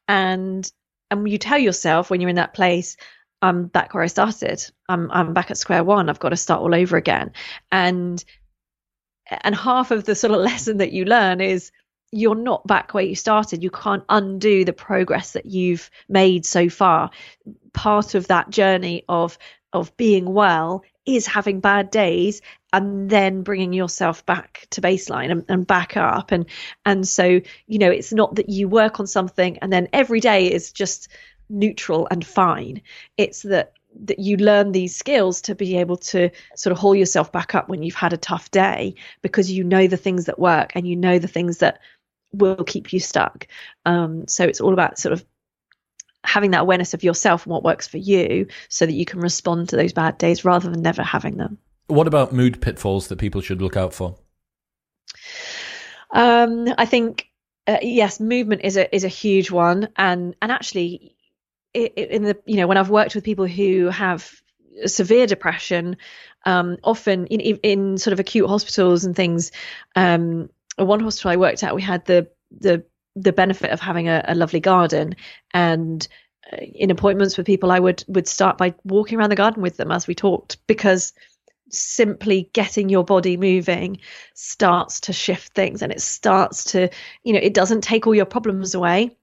And and you tell yourself when you're in that place i'm back where i started. I'm i'm back at square one. I've got to start all over again. And and half of the sort of lesson that you learn is you're not back where you started. You can't undo the progress that you've made so far. Part of that journey of of being well is having bad days and then bringing yourself back to baseline and, and, back up. And and so you know it's not that you work on something and then every day is just neutral and fine. It's that that you learn these skills to be able to sort of haul yourself back up when you've had a tough day because you know the things that work and you know the things that will keep you stuck. Um, so it's all about sort of having that awareness of yourself and what works for you so that you can respond to those bad days rather than never having them. What about mood pitfalls that people should look out for? Um, I think uh, yes, movement is a is a huge one, and and actually, in the you know when I've worked with people who have severe depression, um, often in, in sort of acute hospitals and things. Um, one hospital I worked at, we had the the the benefit of having a, a lovely garden. And uh, in appointments with people i would would start by walking around the garden with them as we talked because simply getting your body moving starts to shift things and it starts to you know it doesn't take all your problems away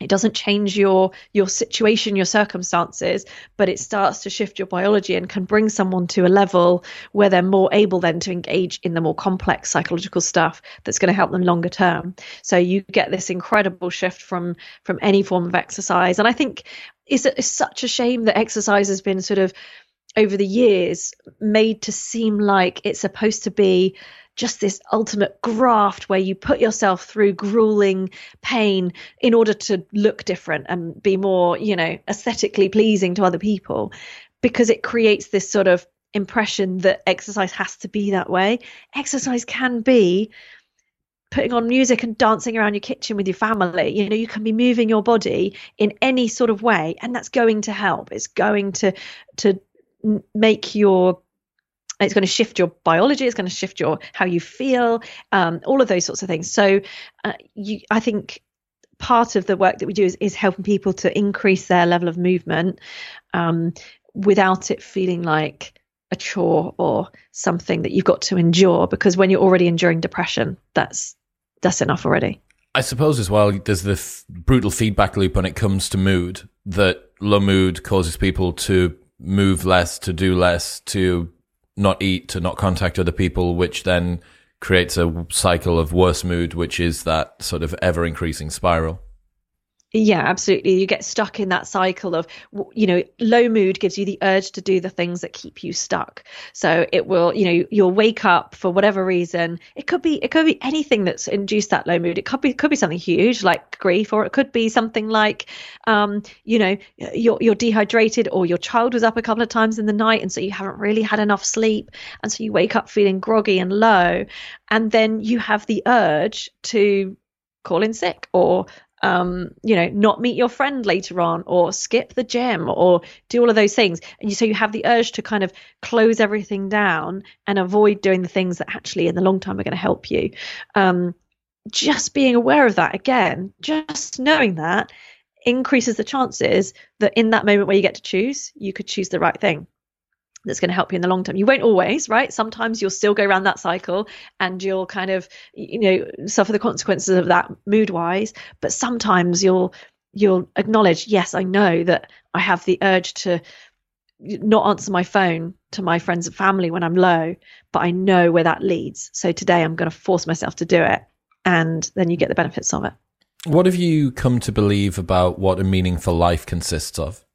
it doesn't change your your situation your circumstances but it starts to shift your biology and can bring someone to a level where they're more able then to engage in the more complex psychological stuff that's going to help them longer term. So you get this incredible shift from from any form of exercise. And i think it's, it's such a shame that exercise has been sort of over the years made to seem like it's supposed to be just this ultimate graft where you put yourself through grueling pain in order to look different and be more, you know, aesthetically pleasing to other people because it creates this sort of impression that exercise has to be that way. Exercise can be putting on music and dancing around your kitchen with your family. You know, you can be moving your body in any sort of way and that's going to help. It's going to to make your it's going to shift your biology it's going to shift your how you feel um, all of those sorts of things. So uh, you i think part of the work that we do is, is helping people to increase their level of movement um, without it feeling like a chore or something that you've got to endure because when you're already enduring depression that's that's enough already. I suppose as well, there's the f- brutal feedback loop when it comes to mood that low mood causes people to move less, to do less, to not eat, to not contact other people, which then creates a cycle of worse mood, which is that sort of ever increasing spiral. Yeah, absolutely. You get stuck in that cycle of, you know, low mood gives you the urge to do the things that keep you stuck. So it will, you know, you'll wake up for whatever reason. It could be, it could be anything that's induced that low mood. It could be, could be something huge like grief, or it could be something like, um, you know, you're you're dehydrated, or your child was up a couple of times in the night, and so you haven't really had enough sleep, and so you wake up feeling groggy and low, and then you have the urge to call in sick or um, you know, not meet your friend later on or skip the gym or do all of those things. And so you have the urge to kind of close everything down and avoid doing the things that actually in the long term are going to help you. Um, just being aware of that again, just knowing that increases the chances that in that moment where you get to choose, you could choose the right thing that's going to help you in the long term. You won't always, right? Sometimes you'll still go around that cycle and you'll kind of, you know, suffer the consequences of that mood wise. But sometimes you'll you'll acknowledge, yes, I know that I have the urge to not answer my phone to my friends and family when I'm low, but I know where that leads. So today I'm going to force myself to do it. And then you get the benefits of it. What have you come to believe about what a meaningful life consists of?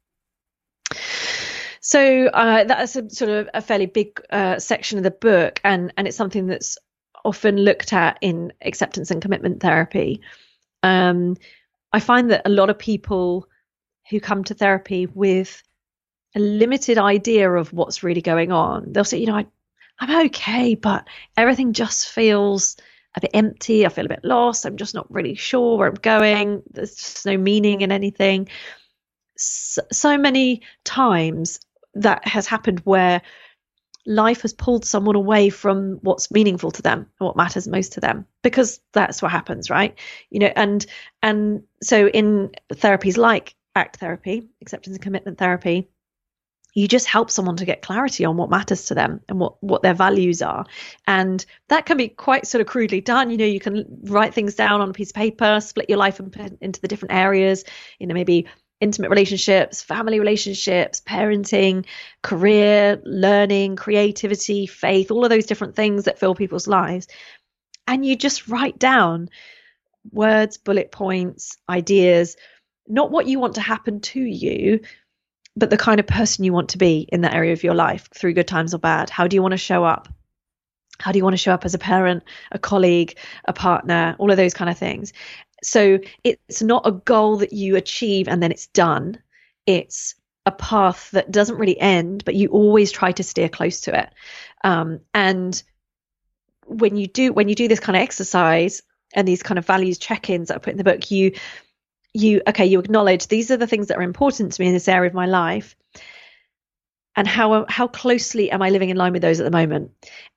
So uh, that's a sort of a fairly big uh, section of the book, and and it's something that's often looked at in acceptance and commitment therapy. Um, I find that a lot of people who come to therapy with a limited idea of what's really going on, they'll say, you know, I, I'm okay, but everything just feels a bit empty. I feel a bit lost. I'm just not really sure where I'm going. There's just no meaning in anything. So, so many times that has happened where life has pulled someone away from what's meaningful to them and what matters most to them because that's what happens right? You know and and so in therapies like act therapy acceptance and commitment therapy you just help someone to get clarity on what matters to them and what what their values are. And that can be quite sort of crudely done. You know you can write things down on a piece of paper split your life into the different areas you know maybe intimate relationships, family relationships, parenting, career, learning, creativity, faith, all of those different things that fill people's lives. And you just write down words, bullet points, ideas, not what you want to happen to you, but the kind of person you want to be in that area of your life through good times or bad. How do you want to show up? How do you want to show up as a parent, a colleague, a partner, all of those kind of things? So it's not a goal that you achieve and then it's done. It's a path that doesn't really end, but you always try to steer close to it. Um, and when you do when you do this kind of exercise and these kind of values check-ins that I put in the book, you you okay, you acknowledge these are the things that are important to me in this area of my life and how how closely am I living in line with those at the moment?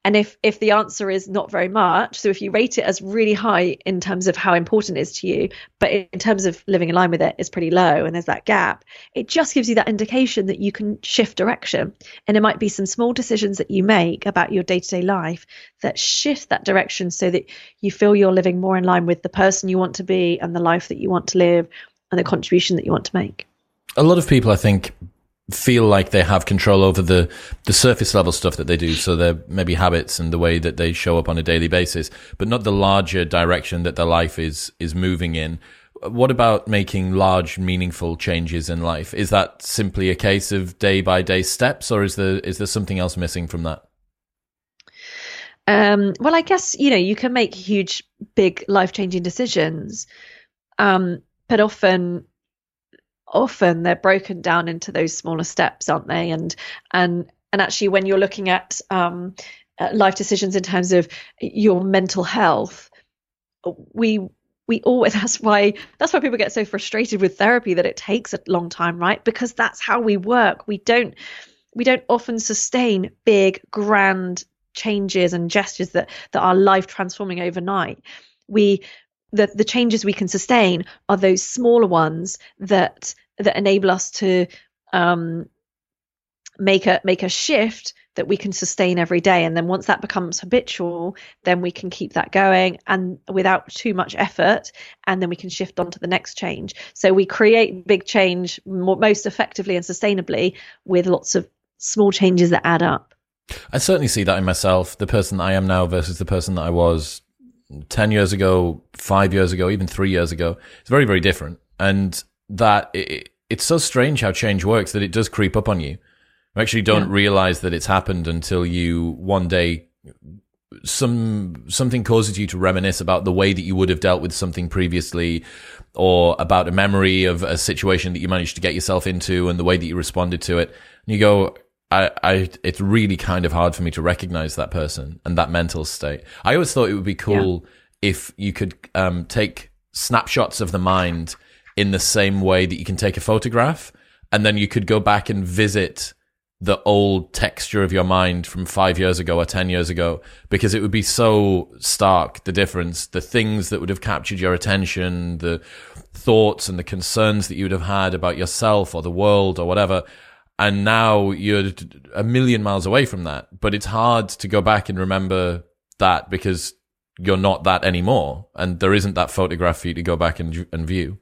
And if if the answer is not very much, so if you rate it as really high in terms of how important it is to you, but in terms of living in line with it is pretty low, and there's that gap, it just gives you that indication that you can shift direction. And it might be some small decisions that you make about your day to day life that shift that direction, so that you feel you're living more in line with the person you want to be and the life that you want to live and the contribution that you want to make. A lot of people, I think, feel like they have control over the the surface level stuff that they do. So their maybe habits and the way that they show up on a daily basis but not the larger direction that their life is is moving in. What about making large meaningful changes in life? Is that simply a case of day by day steps or is there is there something else missing from that? Um, well i guess you know you can make huge big life changing decisions um, but often often they're broken down into those smaller steps, aren't they? And and and actually, when you're looking at um, uh, life decisions in terms of your mental health, we we always that's why that's why people get so frustrated with therapy that it takes a long time, right? Because that's how we work. We don't we don't often sustain big, grand changes and gestures that that are life transforming overnight. We the the changes we can sustain are those smaller ones that that enable us to um, make a make a shift that we can sustain every day. And then once that becomes habitual then we can keep that going and without too much effort and then we can shift on to the next change. So we create big change more, most effectively and sustainably with lots of small changes that add up. I certainly see that in myself the person i am now versus the person that i was 10 years ago 5 years ago even 3 years ago. It's very very different. And that it, it's so strange how change works that it does creep up on you. You actually don't yeah. realize that it's happened until you one day some something causes you to reminisce about the way that you would have dealt with something previously or about a memory of a situation that you managed to get yourself into and the way that you responded to it and you go I, I it's really kind of hard for me to recognize that person and that mental state i always thought it would be cool yeah. if you could um, take snapshots of the mind in the same way that you can take a photograph and then you could go back and visit the old texture of your mind from five years ago or 10 years ago, because it would be so stark, the difference, the things that would have captured your attention, the thoughts and the concerns that you would have had about yourself or the world or whatever. And now you're a million miles away from that, but it's hard to go back and remember that because you're not that anymore. And there isn't that photograph for you to go back and, and view.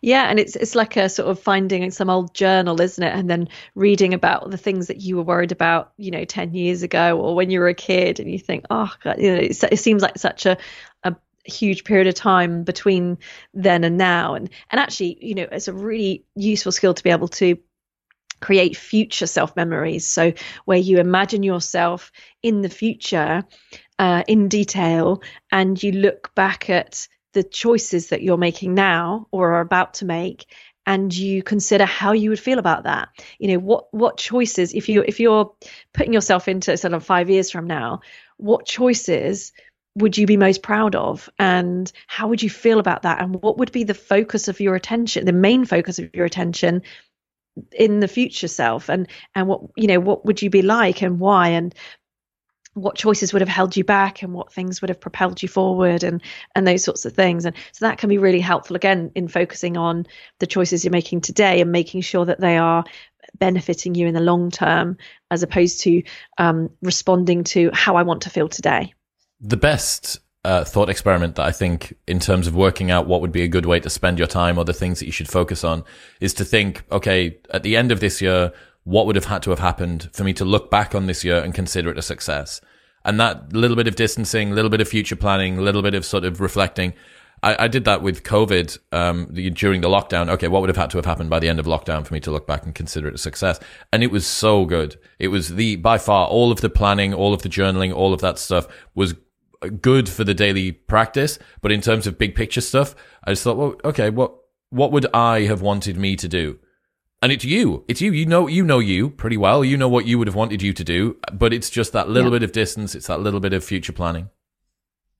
Yeah, and it's it's like a sort of finding some old journal, isn't it? And then reading about the things that you were worried about, you know, ten years ago or when you were a kid, and you think, oh, God, you know, it, it seems like such a a huge period of time between then and now, and and actually, you know, it's a really useful skill to be able to create future self memories. So where you imagine yourself in the future uh, in detail, and you look back at the choices that you're making now or are about to make and you consider how you would feel about that. You know what what choices if you if you're putting yourself into sort of 5 years from now what choices would you be most proud of and how would you feel about that and what would be the focus of your attention the main focus of your attention in the future self and and what you know what would you be like and why and what choices would have held you back and what things would have propelled you forward and and those sorts of things and so that can be really helpful again in focusing on the choices you're making today and making sure that they are benefiting you in the long term as opposed to um, responding to how I want to feel today. The best uh, thought experiment that I think, in terms of working out what would be a good way to spend your time or the things that you should focus on, is to think, okay, at the end of this year, what would have had to have happened for me to look back on this year and consider it a success? And that little bit of distancing, little bit of future planning, little bit of sort of reflecting I, I did that with COVID um, during the lockdown. Okay, what would have had to have happened by the end of lockdown for me to look back and consider it a success? And it was so good. It was the by far all of the planning, all of the journaling, all of that stuff was good for the daily practice. But in terms of big picture stuff, I just thought, well, okay, what what would I have wanted me to do? And it's you. It's you. You know you know you pretty well. You know what you would have wanted you to do, but it's just that little yeah. bit of distance, it's that little bit of future planning.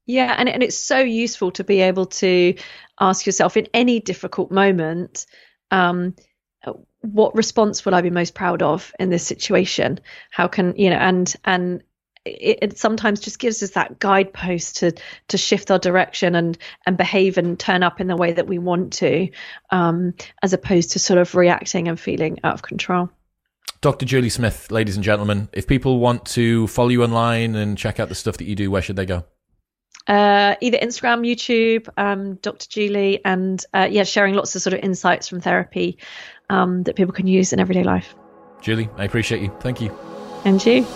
Yeah, and and it's so useful to be able to ask yourself in any difficult moment, um, what response will I be most proud of in this situation? How can you know? And and it, it, sometimes just gives us that guidepost to to shift our direction and and behave and turn up in the way that we want to, um, as opposed to sort of reacting and feeling out of control. Dr. Julie Smith, ladies and gentlemen, if people want to follow you online and check out the stuff that you do, where should they go? uh, either Instagram, YouTube, um, Dr. Julie, and uh, yeah, sharing lots of sort of insights from therapy um, that people can use in everyday life. Julie, I appreciate you. Thank you. And you.